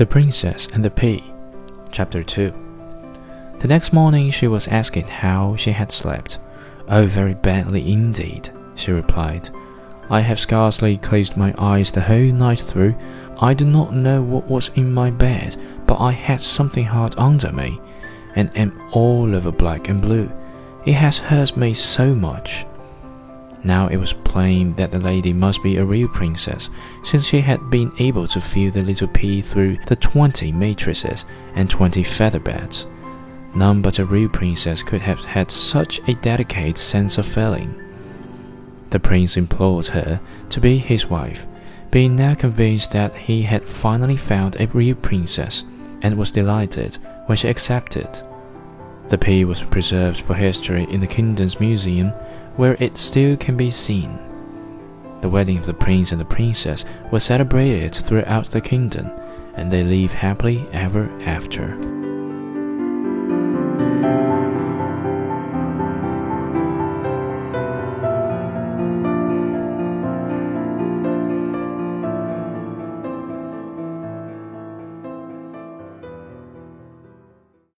The Princess and the Pea, Chapter 2. The next morning she was asking how she had slept. Oh, very badly indeed, she replied. I have scarcely closed my eyes the whole night through. I do not know what was in my bed, but I had something hard under me, and am all over black and blue. It has hurt me so much. Now it was plain that the lady must be a real princess, since she had been able to feel the little pea through the twenty mattresses and twenty feather beds. None but a real princess could have had such a delicate sense of feeling. The prince implored her to be his wife, being now convinced that he had finally found a real princess, and was delighted when she accepted. The pea was preserved for history in the kingdom's museum where it still can be seen. The wedding of the prince and the princess was celebrated throughout the kingdom, and they live happily ever after.